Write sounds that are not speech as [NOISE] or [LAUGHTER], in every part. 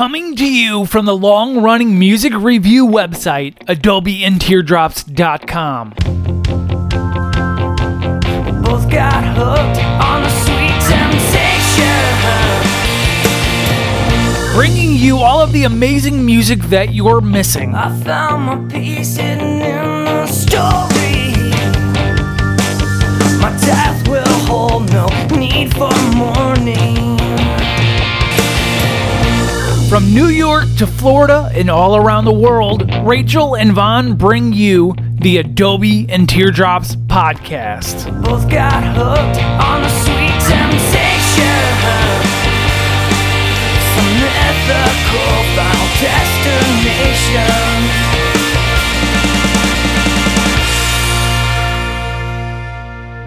Coming to you from the long running music review website, AdobeAndTeardrops.com. Both got hooked on the sweet temptation. Bringing you all of the amazing music that you're missing. I found my peace hidden in the story. My death will hold no need for mourning. From New York to Florida and all around the world, Rachel and Vaughn bring you the Adobe and Teardrops podcast. Both got hooked on the sweet temptation. Some mythical final destination.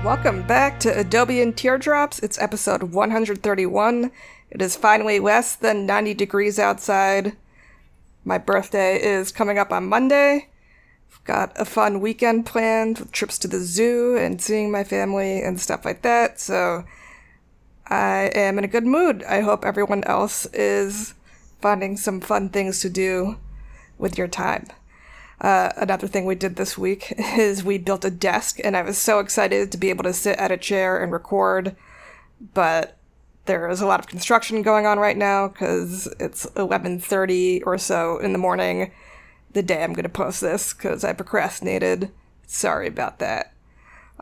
Welcome back to Adobe and Teardrops. It's episode 131. It is finally less than 90 degrees outside. My birthday is coming up on Monday. I've got a fun weekend planned with trips to the zoo and seeing my family and stuff like that. So I am in a good mood. I hope everyone else is finding some fun things to do with your time. Uh, another thing we did this week [LAUGHS] is we built a desk, and I was so excited to be able to sit at a chair and record. But there is a lot of construction going on right now because it's 11:30 or so in the morning, the day I'm going to post this because I procrastinated. Sorry about that.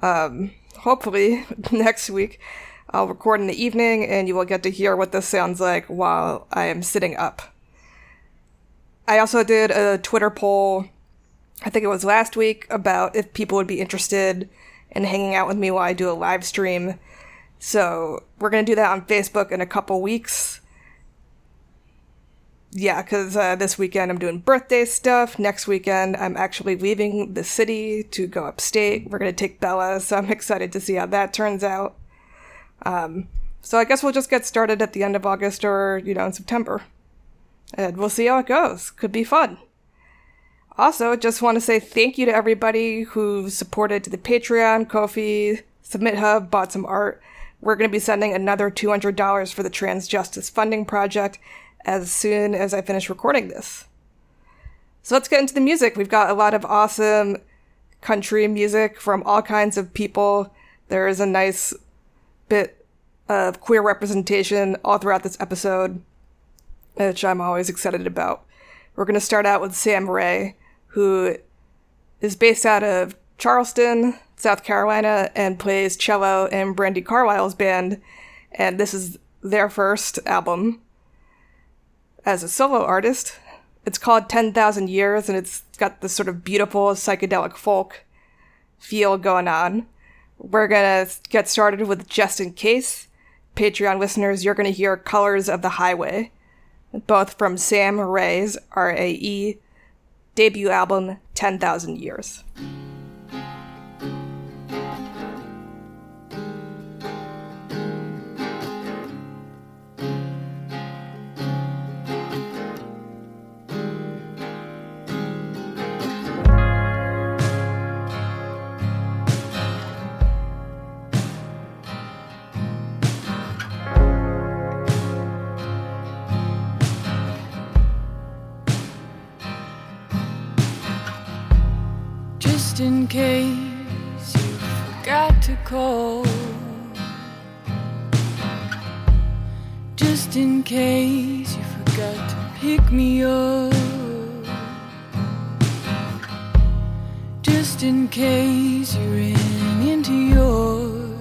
Um, hopefully [LAUGHS] next week I'll record in the evening, and you will get to hear what this sounds like while I am sitting up. I also did a Twitter poll I think it was last week about if people would be interested in hanging out with me while I do a live stream. So we're gonna do that on Facebook in a couple weeks. Yeah, because uh, this weekend I'm doing birthday stuff. Next weekend I'm actually leaving the city to go upstate. We're gonna take Bella, so I'm [LAUGHS] excited to see how that turns out. Um, so I guess we'll just get started at the end of August or you know in September, and we'll see how it goes. Could be fun. Also, just want to say thank you to everybody who supported the Patreon, Ko-fi, Submit Hub, bought some art. We're going to be sending another $200 for the Trans Justice Funding Project as soon as I finish recording this. So let's get into the music. We've got a lot of awesome country music from all kinds of people. There is a nice bit of queer representation all throughout this episode, which I'm always excited about. We're going to start out with Sam Rae who is based out of Charleston, South Carolina, and plays cello in Brandi Carlile's band. And this is their first album as a solo artist. It's called 10,000 Years, and it's got this sort of beautiful psychedelic folk feel going on. We're gonna get started with Just in Case. Patreon listeners, you're gonna hear Colors of the Highway, both from Sam Rae's R A E debut album 10,000 Years. Case you forgot to call. Just in case you forgot to pick me up. Just in case you ran into your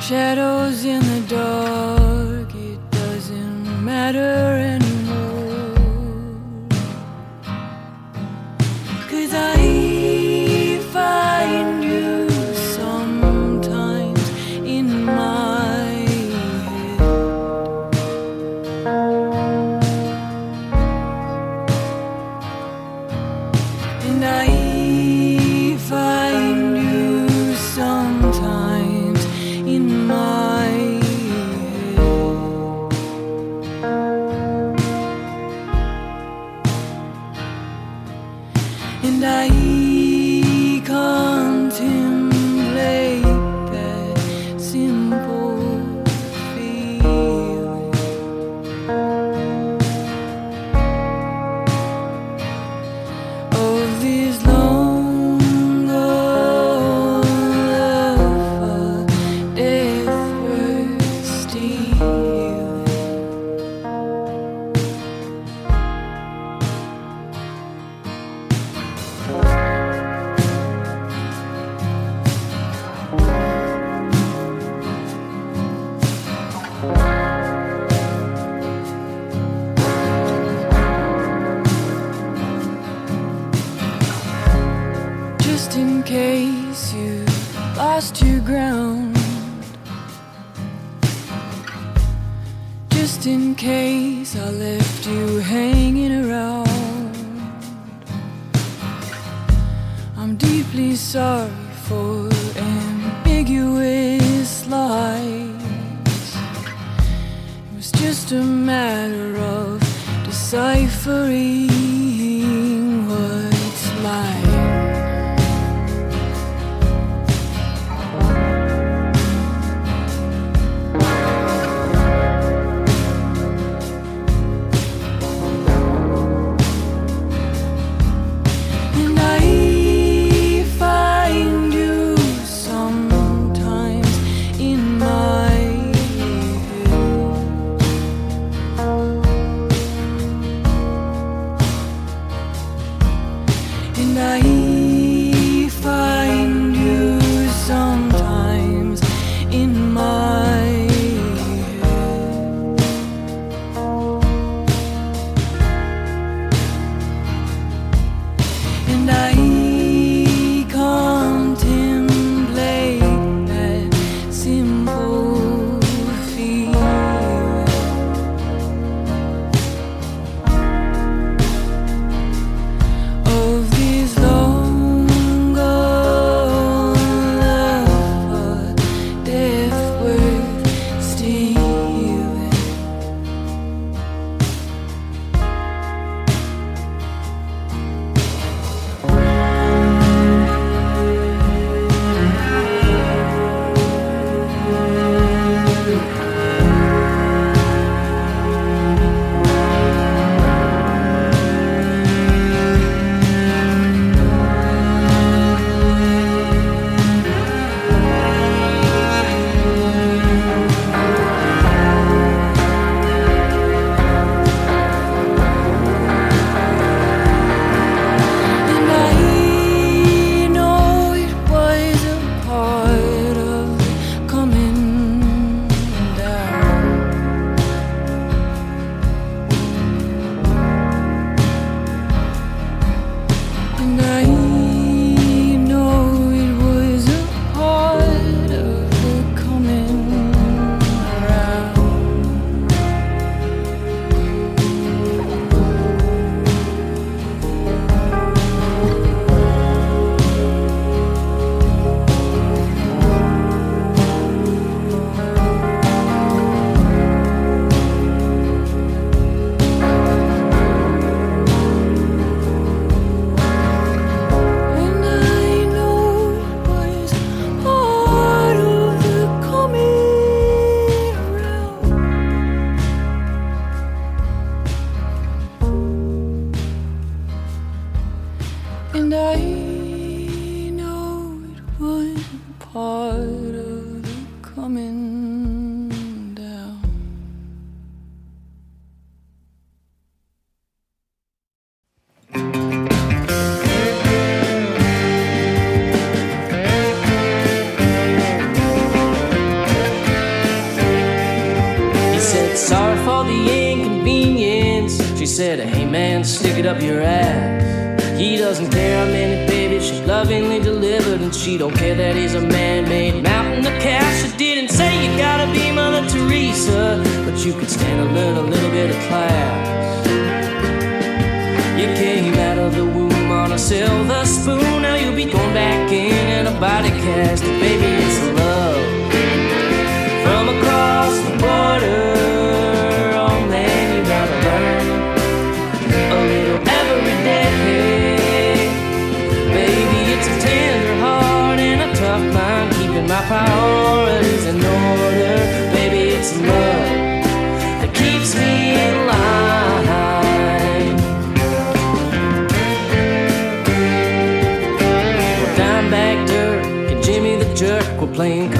shadows in the dark. It doesn't matter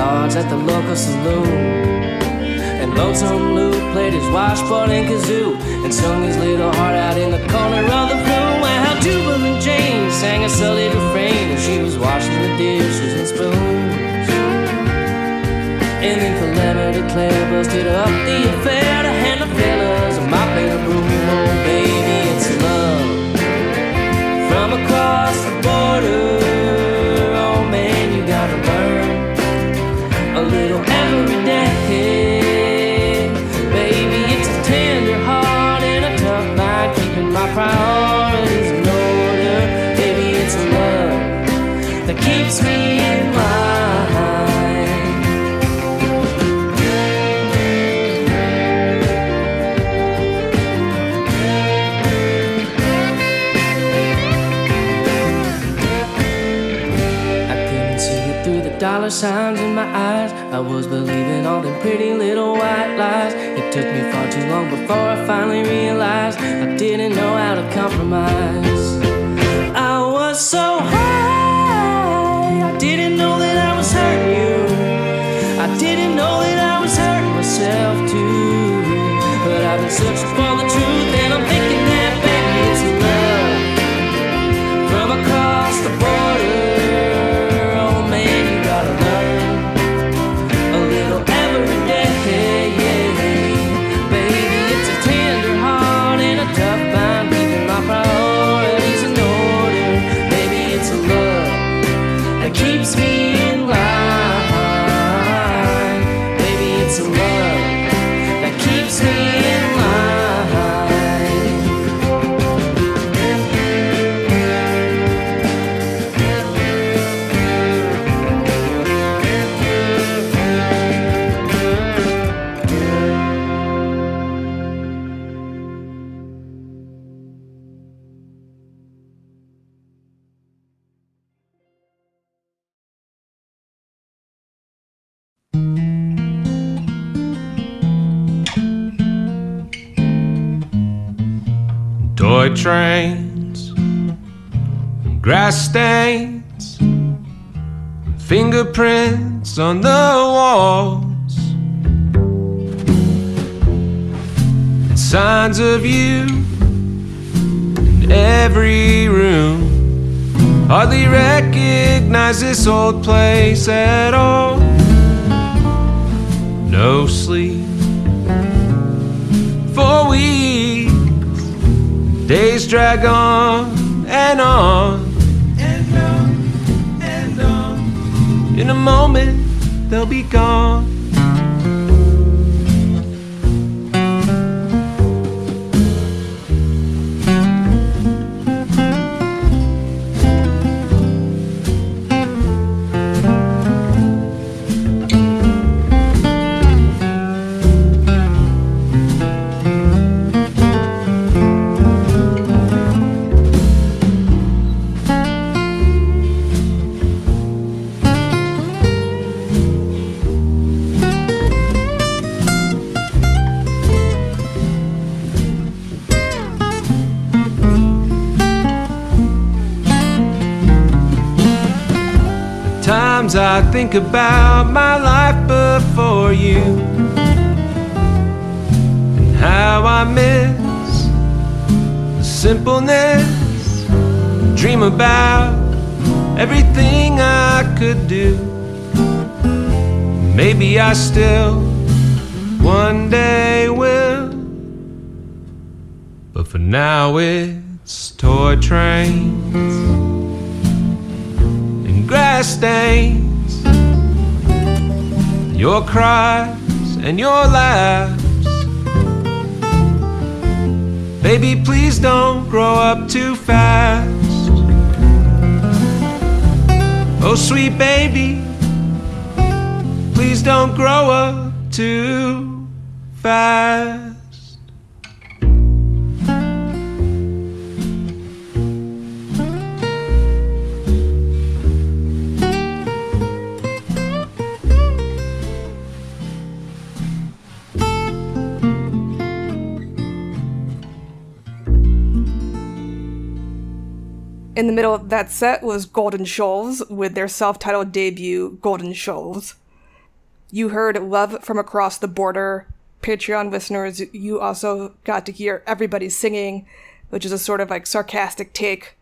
cards at the local saloon. And Lonesome Lou played his washboard and kazoo and sung his little heart out in the corner of the room. While Jubal and Jane sang a silly refrain and she was washing the dishes and spoons. And then Calamity Claire busted up the affair signs in my eyes. I was believing all them pretty little white lies. It took me far too long before I finally realized I didn't know how to compromise. I was so Trains, grass stains, fingerprints on the walls, signs of you in every room. Hardly recognize this old place at all. No sleep for weeks. Days drag on and on and on and on. In a moment, they'll be gone. Think about my life before you and how I miss the simpleness. Dream about everything I could do. Maybe I still one day will, but for now it's toy trains and grass stains, your cries and your laughs. Baby, please don't grow up too fast. Oh, sweet baby, please don't grow up too fast. In the middle of that set was Golden Shoals with their self titled debut, Golden Shoals. You heard Love from Across the Border. Patreon listeners, you also got to hear everybody singing, which is a sort of like sarcastic take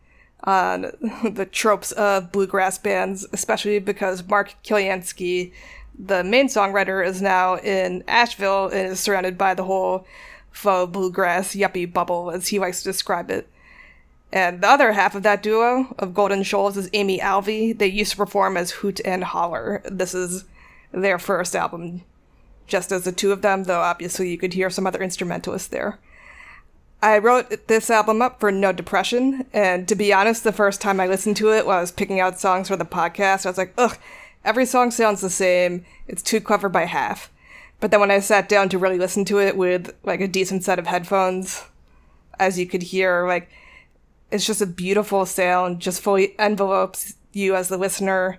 on [LAUGHS] the tropes of bluegrass bands, especially because Mark Kilianski, the main songwriter, is now in Asheville and is surrounded by the whole faux bluegrass yuppie bubble, as he likes to describe it. And the other half of that duo of Golden Shoals is Amy Alvey. They used to perform as Hoot and Holler. This is their first album, just as the two of them, though obviously you could hear some other instrumentalists there. I wrote this album up for no depression, and to be honest, the first time I listened to it while I was picking out songs for the podcast, I was like, ugh, every song sounds the same. It's too clever by half. But then when I sat down to really listen to it with like a decent set of headphones, as you could hear, like it's just a beautiful sound, just fully envelopes you as the listener.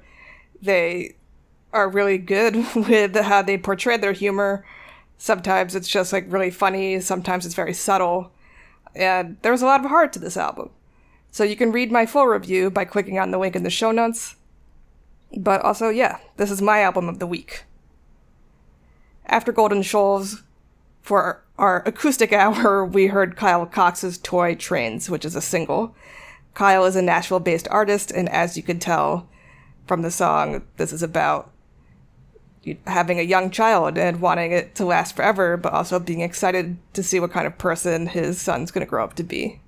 They are really good [LAUGHS] with how they portray their humor. Sometimes it's just like really funny, sometimes it's very subtle. And there's a lot of heart to this album. So you can read my full review by clicking on the link in the show notes. But also, yeah, this is my album of the week. After Golden Shoals, for our acoustic hour, [LAUGHS] we heard Kyle Cox's Toy Trains, which is a single. Kyle is a Nashville based artist, and as you could tell from the song, this is about having a young child and wanting it to last forever, but also being excited to see what kind of person his son's going to grow up to be.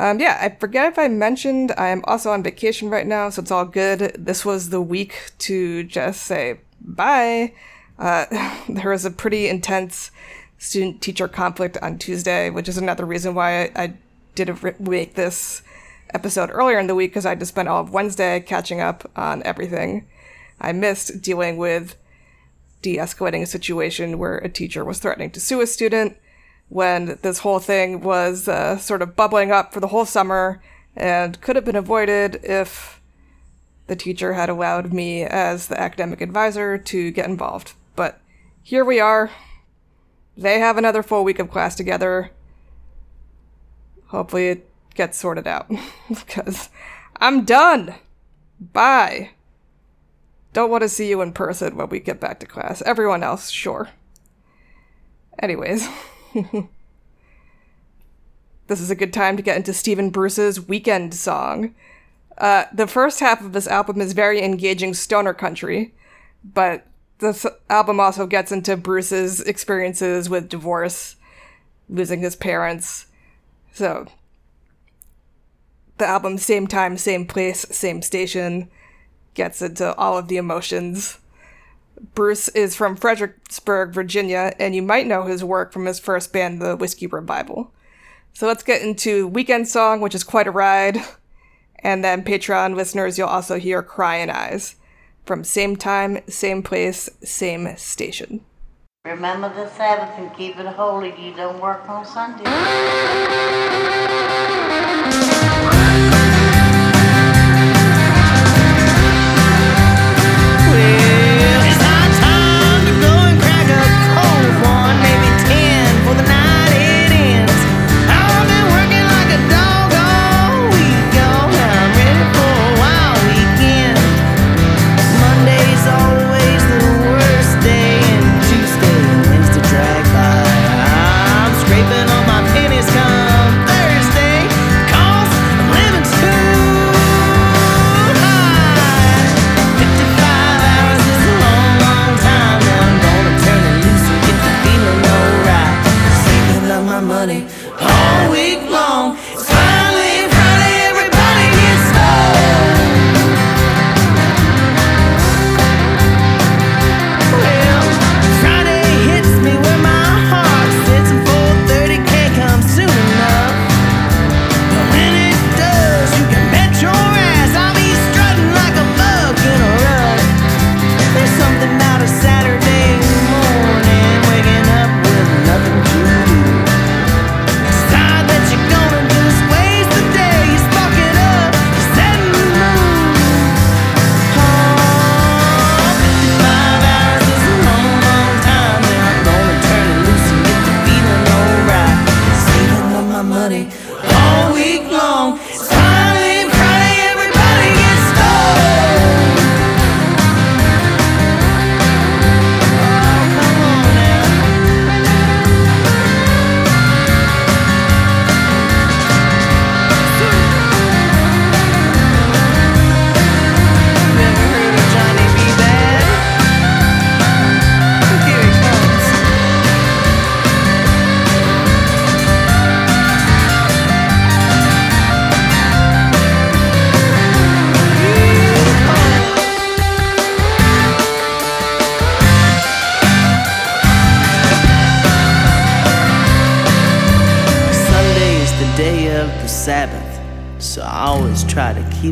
Um, yeah, I forget if I mentioned I'm also on vacation right now, so it's all good. This was the week to just say bye. Uh, [LAUGHS] there was a pretty intense student teacher conflict on Tuesday, which is another reason why I, I didn't make this episode earlier in the week because I had to spend all of Wednesday catching up on everything. I missed dealing with de escalating a situation where a teacher was threatening to sue a student when this whole thing was uh, sort of bubbling up for the whole summer and could have been avoided if the teacher had allowed me as the academic advisor to get involved. But here we are. They have another full week of class together. Hopefully it gets sorted out [LAUGHS] because I'm done. Bye. Don't want to see you in person when we get back to class. Everyone else, sure. Anyways, [LAUGHS] this is a good time to get into Stephen Bruce's Weekend song. Uh, the first half of this album is very engaging stoner country, but this album also gets into Bruce's experiences with divorce, losing his parents. So, the album Same Time, Same Place, Same Station gets into all of the emotions. Bruce is from Fredericksburg, Virginia, and you might know his work from his first band, the Whiskey Revival. So let's get into Weekend Song, which is quite a ride. And then Patreon listeners, you'll also hear Crying Eyes from same time, same place, same station. Remember the Sabbath and keep it holy. You don't work on Sunday.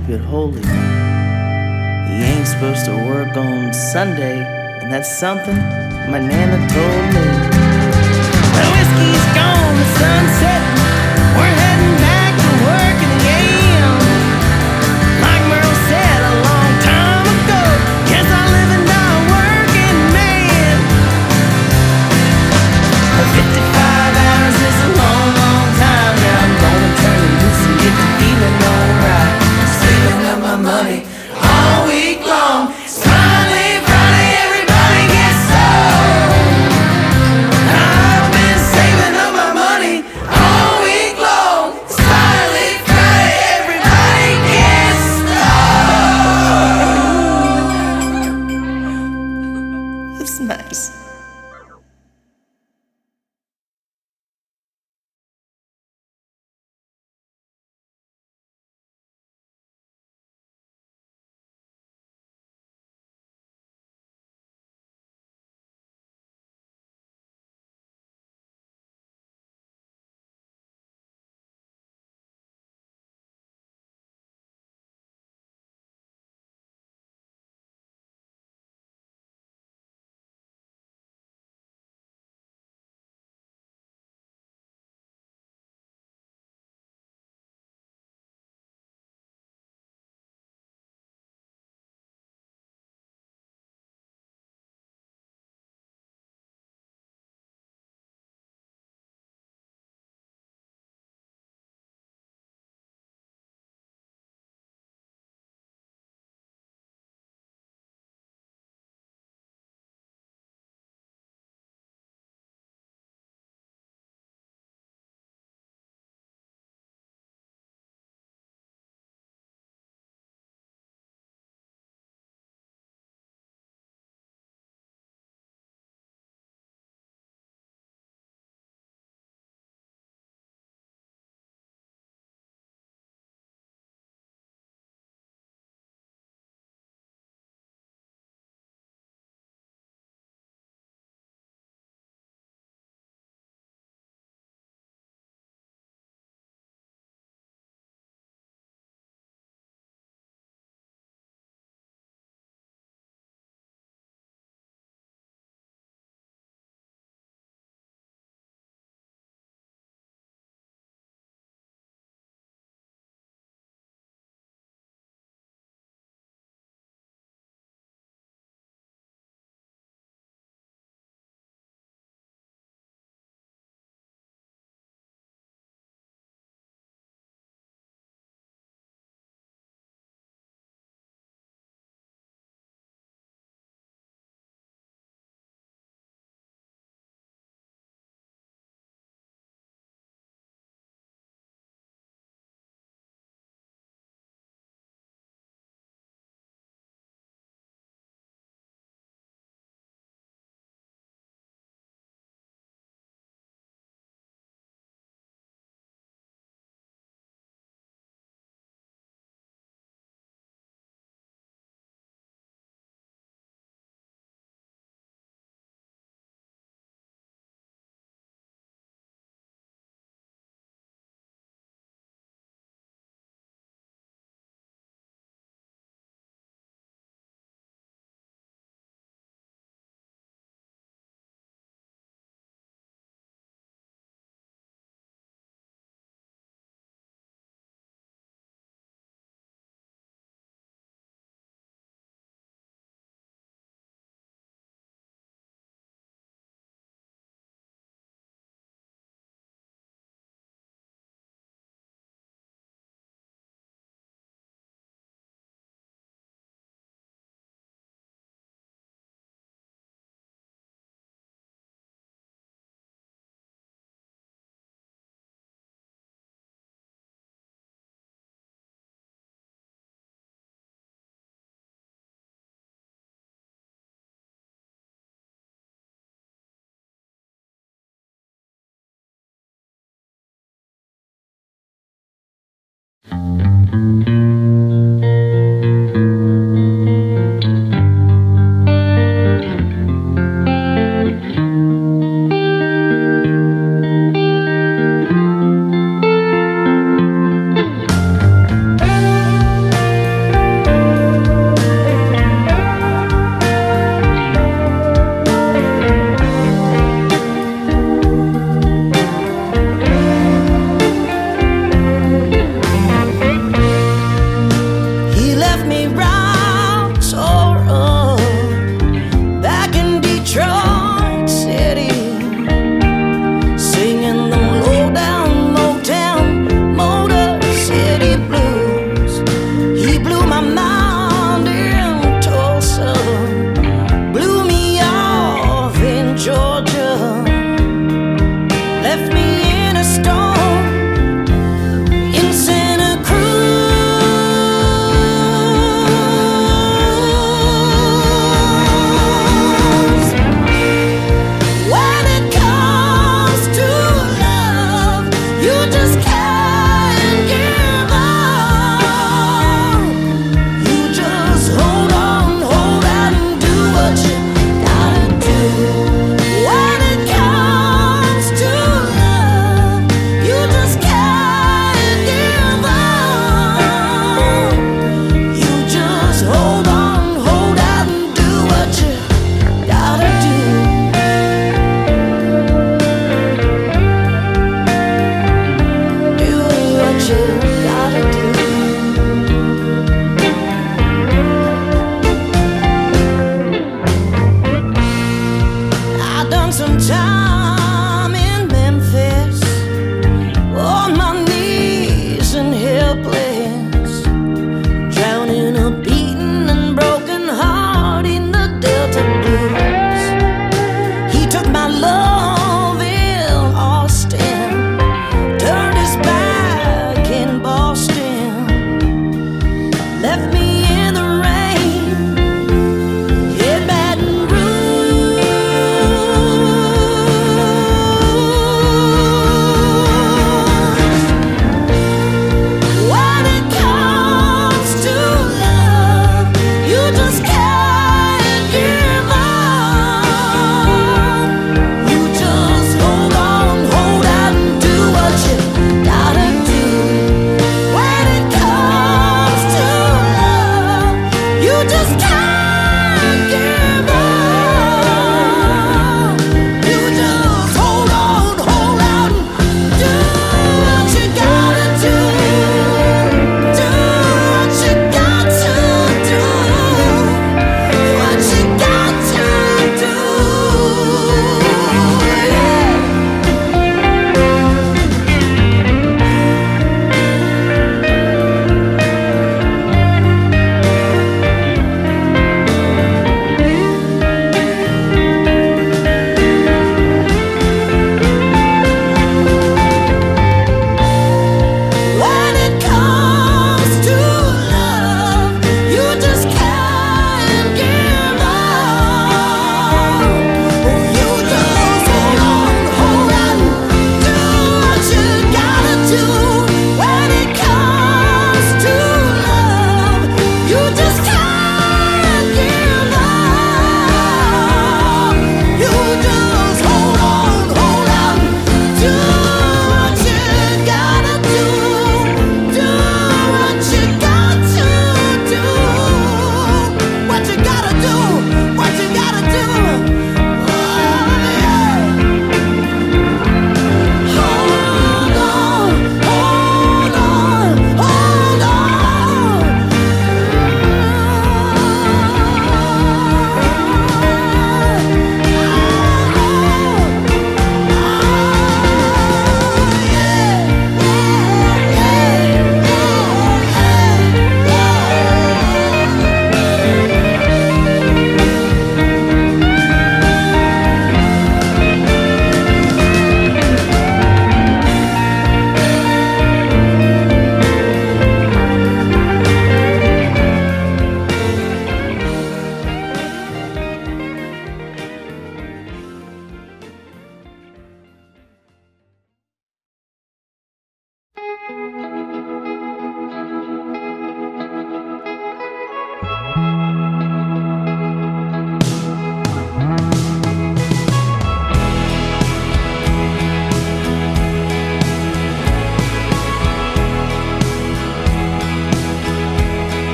keep it holy. He ain't supposed to work on Sunday, and that's something my nana told me. The whiskey's gone, the sunset.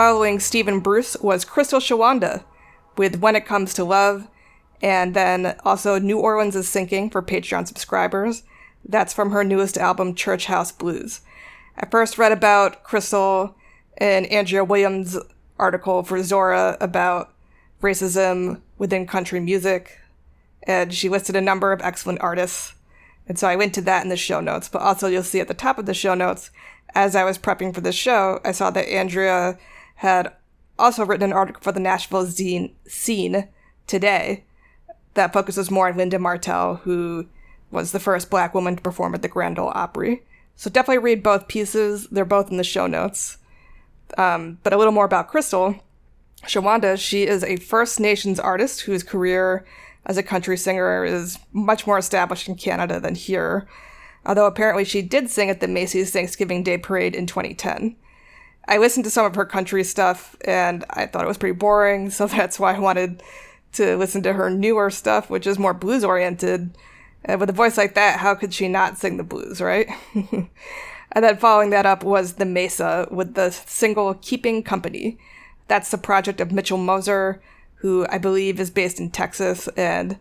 Following Stephen Bruce was Crystal Shawanda with When It Comes to Love, and then also New Orleans is Sinking for Patreon subscribers. That's from her newest album, Church House Blues. I first read about Crystal in Andrea Williams' article for Zora about racism within country music, and she listed a number of excellent artists. And so I went to that in the show notes, but also you'll see at the top of the show notes, as I was prepping for this show, I saw that Andrea had also written an article for the Nashville zine scene today that focuses more on Linda Martell, who was the first black woman to perform at the Grand Ole Opry. So definitely read both pieces. They're both in the show notes. Um, but a little more about Crystal. Shawanda, she is a First Nations artist whose career as a country singer is much more established in Canada than here, although apparently she did sing at the Macy's Thanksgiving Day Parade in 2010. I listened to some of her country stuff and I thought it was pretty boring, so [LAUGHS] that's why I wanted to listen to her newer stuff, which is more blues oriented. And with a voice like that, how could she not sing the blues, right? [LAUGHS] and then following that up was The Mesa with the single Keeping Company. That's the project of Mitchell Moser, who I believe is based in Texas. And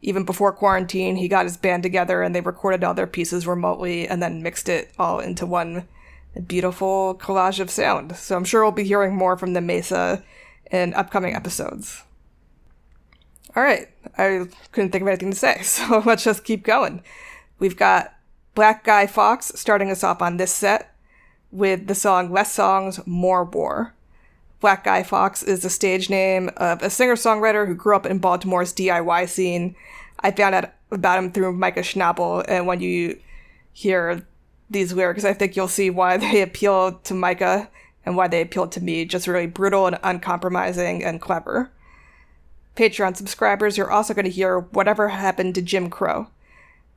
even before quarantine, he got his band together and they recorded all their pieces remotely and then mixed it all into one beautiful collage of sound. So I'm sure we'll be hearing more from the Mesa in upcoming episodes. All right, I couldn't think of anything to say, [LAUGHS] so let's just keep going. We've got Black Guy Fox starting us off on this set with the song Less Songs, More War. Black Guy Fox is the stage name of a singer songwriter who grew up in Baltimore's DIY scene. I found out about him through Micah Schnabel, and when you hear these lyrics, because I think you'll see why [LAUGHS] they appeal to Micah and why they appeal to me. Just really brutal and uncompromising and clever. Patreon subscribers, you're also going to hear Whatever Happened to Jim Crow.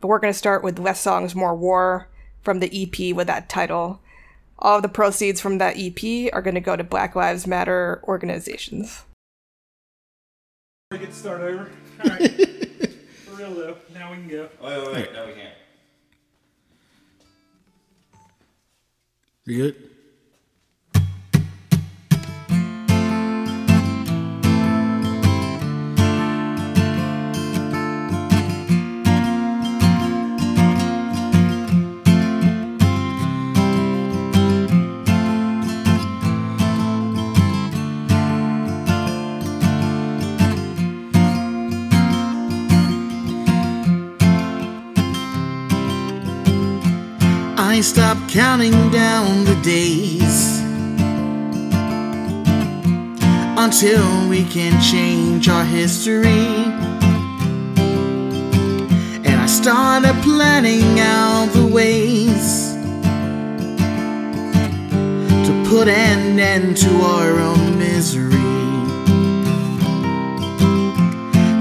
But we're going to start with Less Songs, More War from the EP with that title. All of the proceeds from that EP are going to go to Black Lives Matter organizations. We get start over. All right. [LAUGHS] For real though. Now we can go. Wait, wait, wait. No, we can't. You good? I counting down the days until we can change our history. And I started planning out the ways to put an end to our own misery.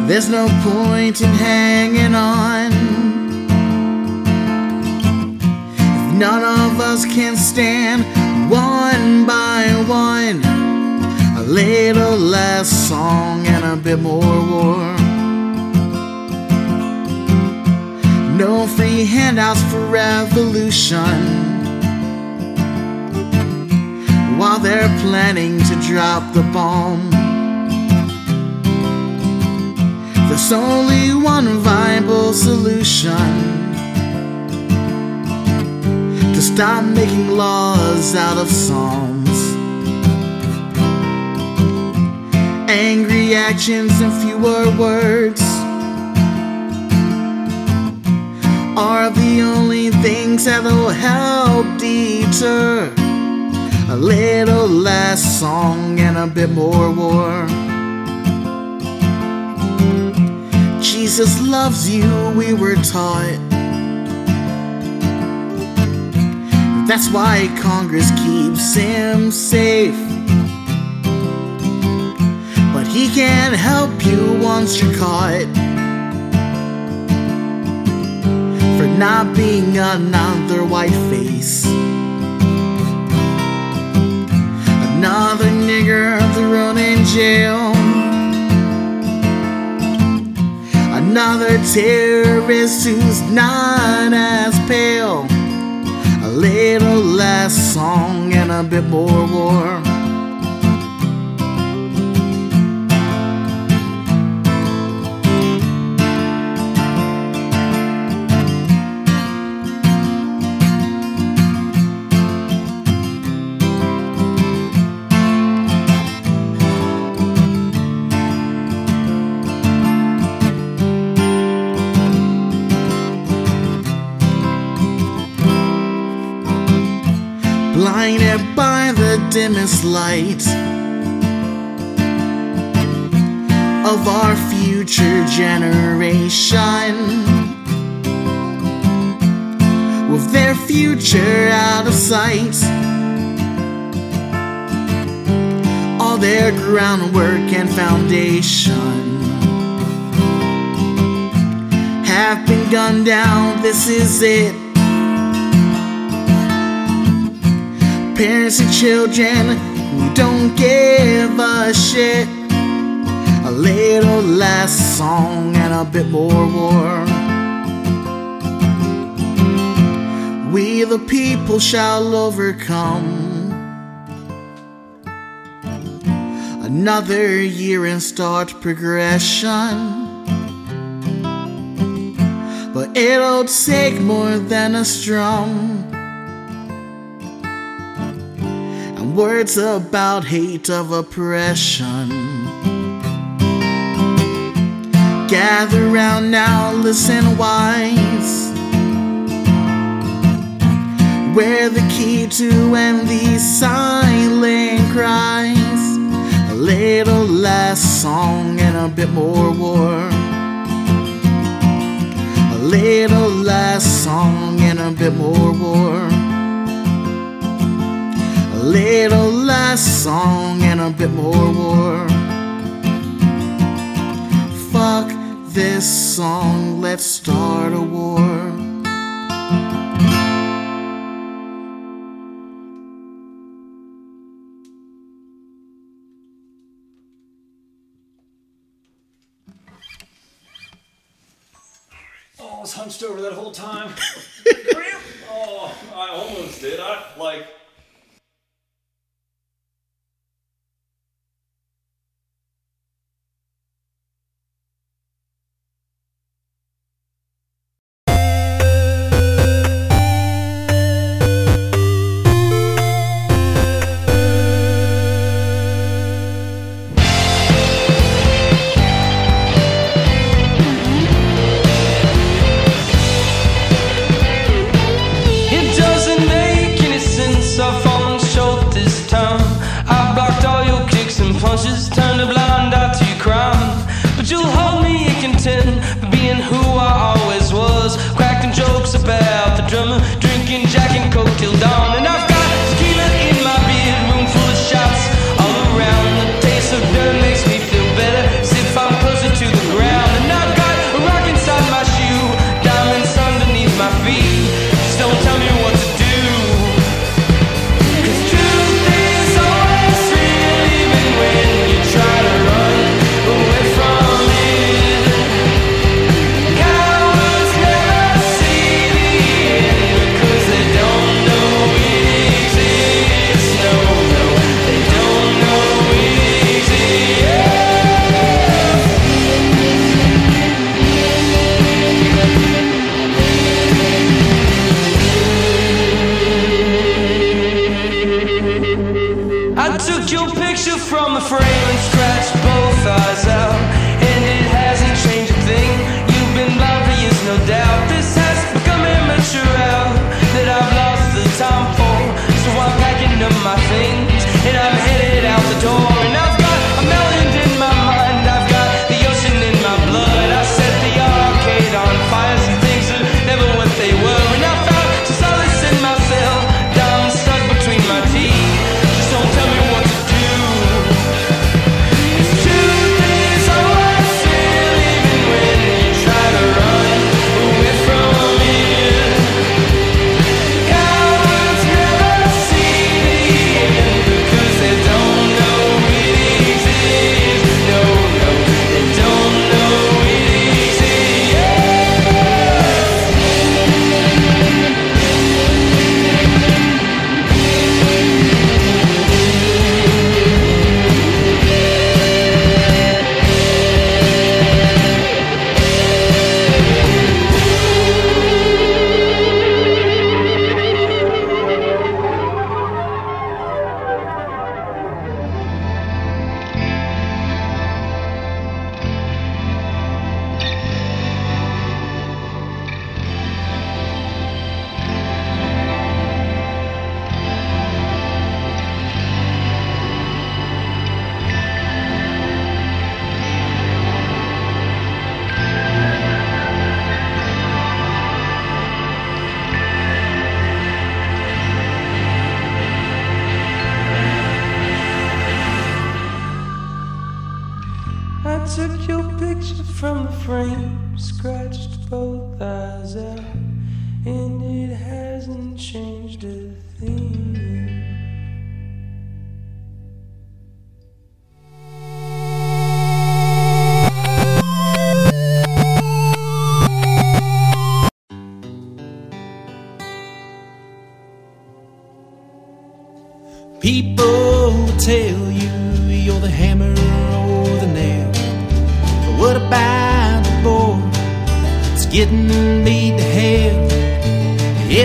There's no point in hanging on. None of us can stand one by one. A little less song and a bit more war. No free handouts for revolution. While they're planning to drop the bomb. There's only one viable solution to stop making laws out of songs. Angry actions and fewer words are the only things that'll help deter a little less song and a bit more war. Jesus loves you, we were taught. That's why Congress keeps him safe. But he can't help you once you're caught. For not being another white face. Another nigger thrown in jail. Another terrorist who's not as pale little less song and a bit more war. blinded by the dimmest light of our future generation. With their future out of sight, all their groundwork and foundation have been gunned down. This is it. parents and children who don't give a shit. A little less song and a bit more war. We the people shall overcome. Another year and start progression. But it'll take more than a strum. words about hate of oppression. Gather round now, listen wise. We're the key to end these silent cries. A little less song and a bit more war. A little less song and a bit more war little less song and a bit more war. Fuck this song, let's start a war. Oh, hunched over that whole time. [LAUGHS] oh, I almost did. I like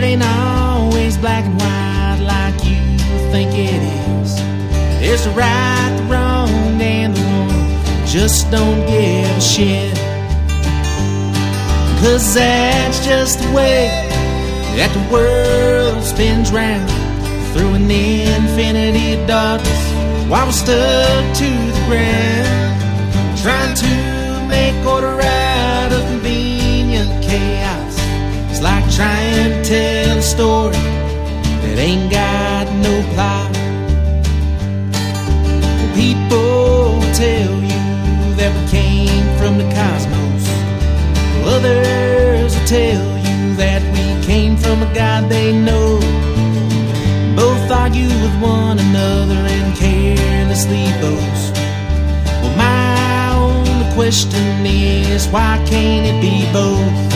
It ain't always black and white like you think it is. There's the right, the wrong, and the one just don't give a shit. Cause that's just the way that the world spins round through an infinity of darkness while we're stuck to the ground, trying to make order out It's like trying to tell a story that ain't got no plot. People tell you that we came from the cosmos. Others will tell you that we came from a God they know both argue with one another and carelessly boast. Well, my only question is why can't it be both?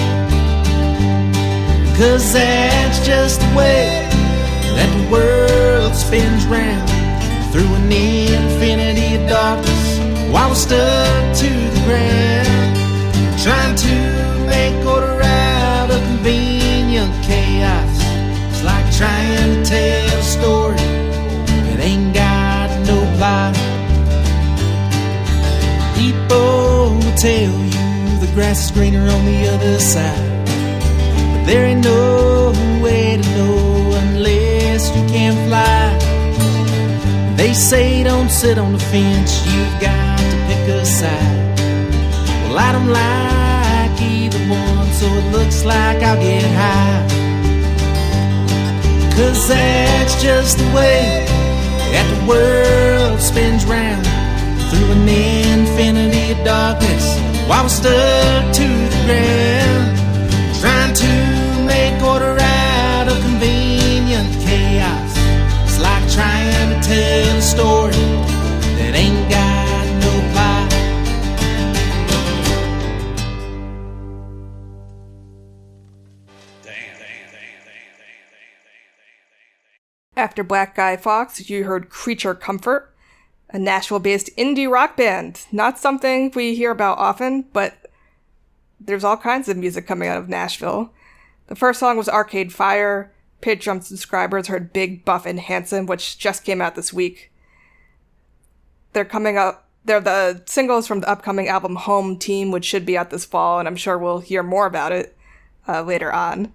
Cause that's just the way that the world spins round through an infinity of darkness while we're stuck to the ground, trying to make order out of convenient chaos. It's like trying to tell a story that ain't got no plot. People will tell you the grass is greener on the other side. There ain't no way to know unless you can fly. They say don't sit on the fence, you've got to pick a side. Well, I don't like either one, so it looks like I'll get high. Cause that's just the way that the world spins round through an infinity of darkness while we're stuck to the ground, trying to After Black Guy Fox, you heard Creature Comfort, a Nashville based indie rock band. Not something we hear about often, but there's all kinds of music coming out of Nashville. The first song was Arcade Fire. Patreon subscribers heard Big, Buff, and Handsome, which just came out this week. They're coming up. They're the singles from the upcoming album Home Team, which should be out this fall, and I'm sure we'll hear more about it uh, later on.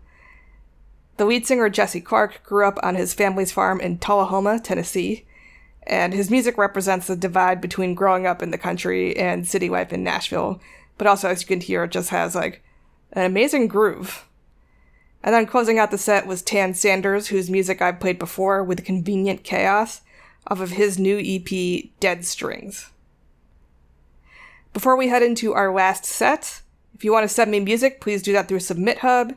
The lead singer Jesse Clark grew up on his family's farm in Tullahoma, Tennessee, and his music represents the divide between growing up in the country and city life in Nashville. But also, as you can hear, it just has like an amazing groove. And then closing out the set was Tan Sanders, whose music I've played before with Convenient Chaos off of his new EP, Dead Strings. Before we head into our last set, if you want to send me music, please do that through SubmitHub.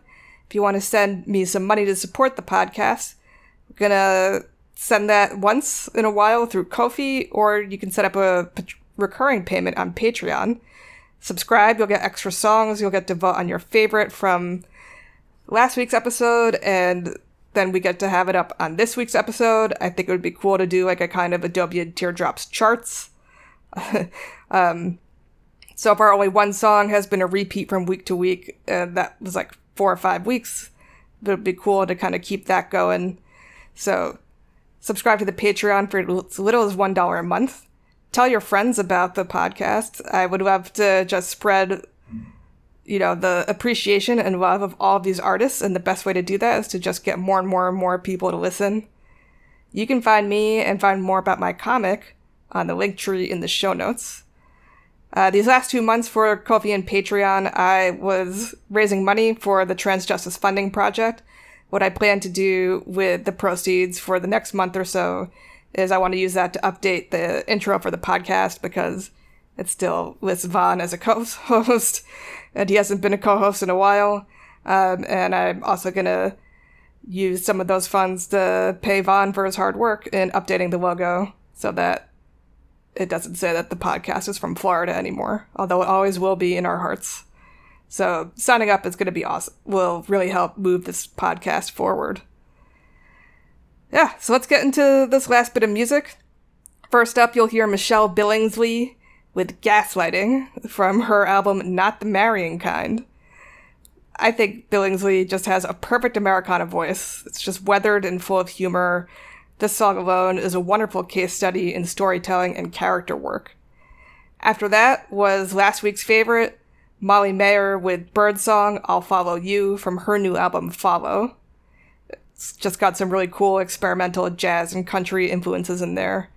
If you want to send me some money to support the podcast, we're gonna send that once in a while through Ko-fi, or you can set up a p- recurring payment on Patreon. Subscribe, you'll get extra songs, you'll get to vote on your favorite from last week's episode, and then we get to have it up on this week's episode. I think it would be cool to do like a kind of Adobe Teardrops charts. [LAUGHS] um, so far, only one song has been a repeat from week to week, and that was like four or five weeks. But it'd be cool to kind of keep that going. So, subscribe to the Patreon for as little as $1 a month. Tell your friends about the podcast. I would love to just spread, you know, the appreciation and love of all of these artists. And the best way to do that is to just get more and more and more people to listen. You can find me and find more about my comic on the link tree in the show notes. Uh, these last two months for Ko-fi and Patreon, I was raising money for the Trans Justice Funding Project. What I plan to do with the proceeds for the next month or so is I want to use that to update the intro for the podcast because It still lists Vaughn as a co-host, [LAUGHS] and he hasn't been a co-host in a while. Um, and I'm also gonna use some of those funds to pay Vaughn for his hard work in updating the logo so that it doesn't say that the podcast is from Florida anymore, although it always will be in our hearts. So signing up is going to be awesome. Will really help move this podcast forward. Yeah, so let's get into this last bit of music. First up, you'll hear Michelle Billingsley with Gaslighting from her album Not the Marrying Kind. I think Billingsley just has a perfect Americana voice. It's just weathered and full of humor. This song alone is a wonderful case study in storytelling and character work. After that was last week's favorite, Molly Mayer with Birdsong, I'll Follow You from her new album Follow. It's just got some really cool experimental jazz and country influences in there.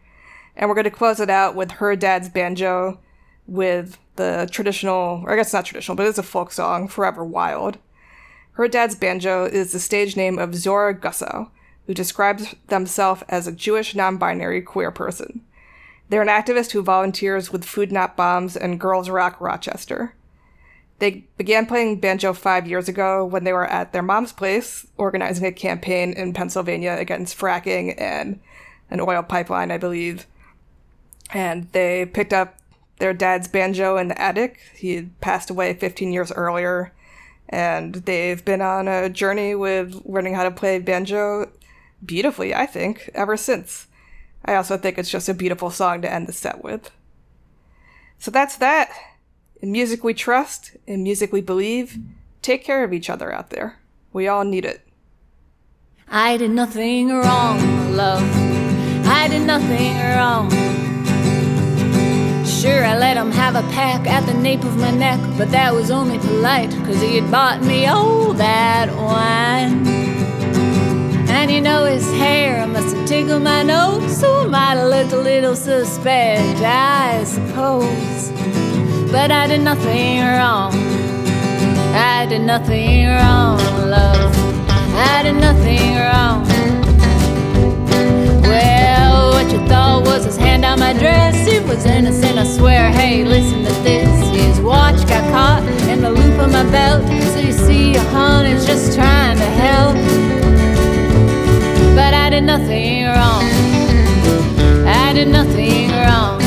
And we're going to close it out with her dad's banjo with the traditional, or I guess not traditional, but it's a folk song, Forever Wild. Her dad's banjo is the stage name of Zora Gussow, who describes themselves as a Jewish non binary queer person. They're an activist who volunteers with Food Not Bombs and Girls Rock Rochester. They began playing banjo five years ago when they were at their mom's place, organizing a campaign in Pennsylvania against fracking and an oil pipeline, I believe. And they picked up their dad's banjo in the attic. He had passed away 15 years earlier, and they've been on a journey with learning how to play banjo beautifully, I think, ever since. I also think it's just a beautiful song to end the set with. So that's that. In music we trust, in music we believe, take care of each other out there. We all need it. I did nothing wrong, love. I did nothing wrong. Sure, I let him have a peck at the nape of my neck, but that was only polite, cause he had bought me all that wine. You know his hair must have tickled my nose, so I might have looked a little suspect, I suppose. But I did nothing wrong. I did nothing wrong, love. I did nothing wrong. Well, what you thought was his hand on my dress, it was innocent, I swear. Hey, listen to this. His watch got caught in the loop of my belt. So you see, a honey's just trying to help. Did nothing wrong. I did nothing wrong.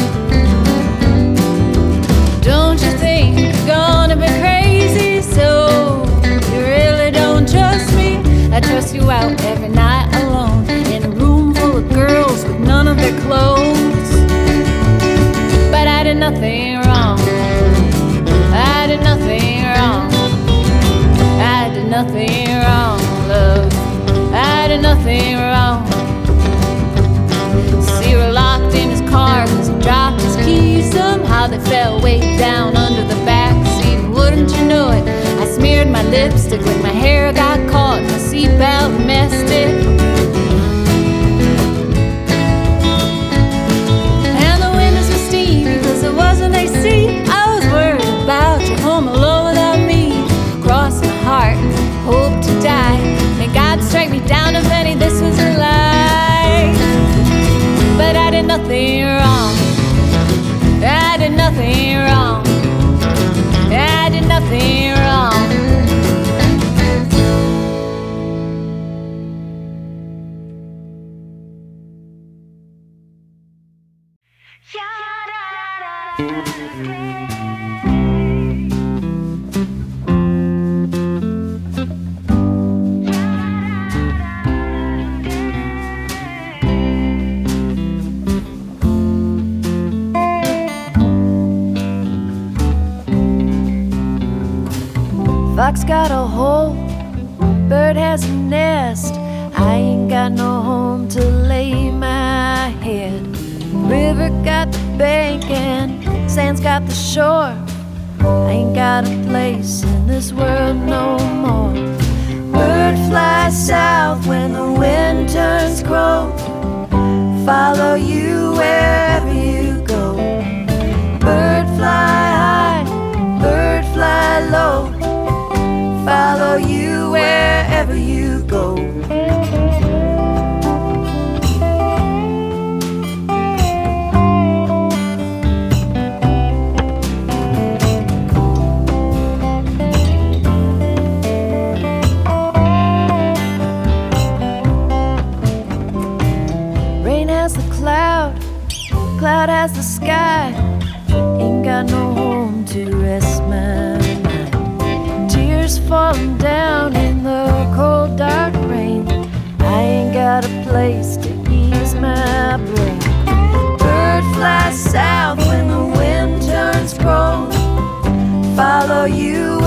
Don't you think you're gonna be crazy? So you really don't trust me? I trust you out every night alone in a room full of girls with none of their clothes. But I did nothing wrong. I did nothing wrong. I did nothing wrong, love. Did nothing wrong. See, we're locked in his car cause he dropped his keys. Somehow they fell way down under the back seat. Wouldn't you know it? I smeared my lipstick when my hair got caught. My seatbelt messed it. Wrong. Sand's got the shore. I ain't got a place in this world no more. Bird fly south when the wind turns cold. Follow you you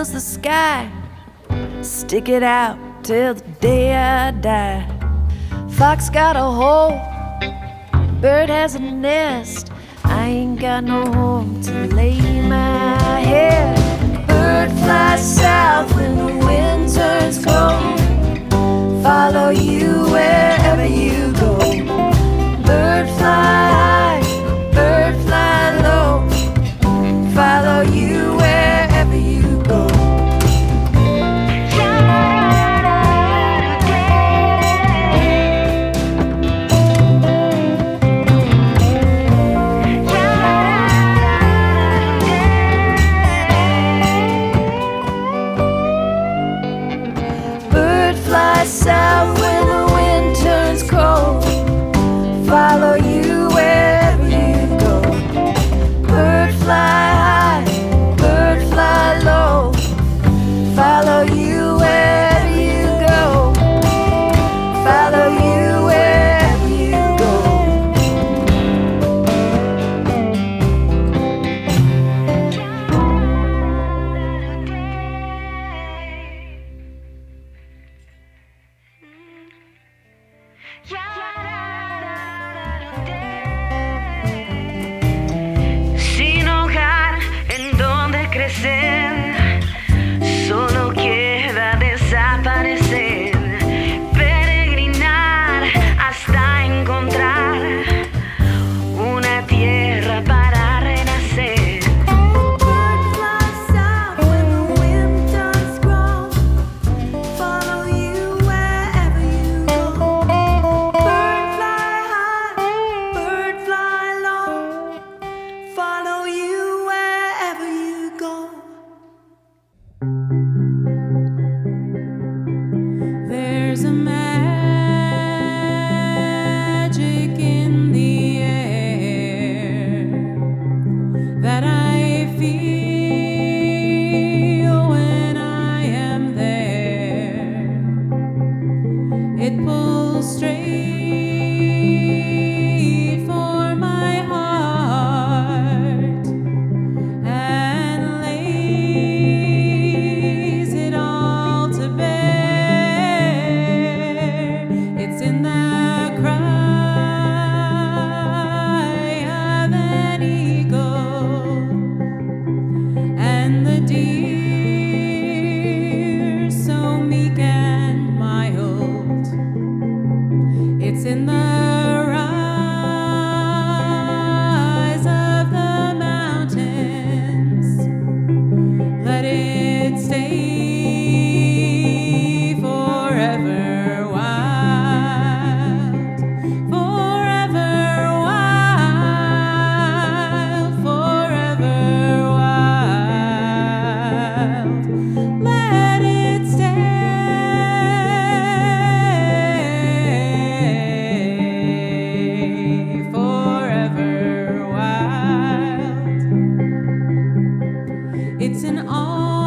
fills the sky. Stick it out till the day I die. Fox got a hole, bird has a nest. I ain't got no home to lay my head. Bird flies south when the wind turns cold. Follow you wherever you go. Bird flies. It's an all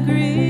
agree.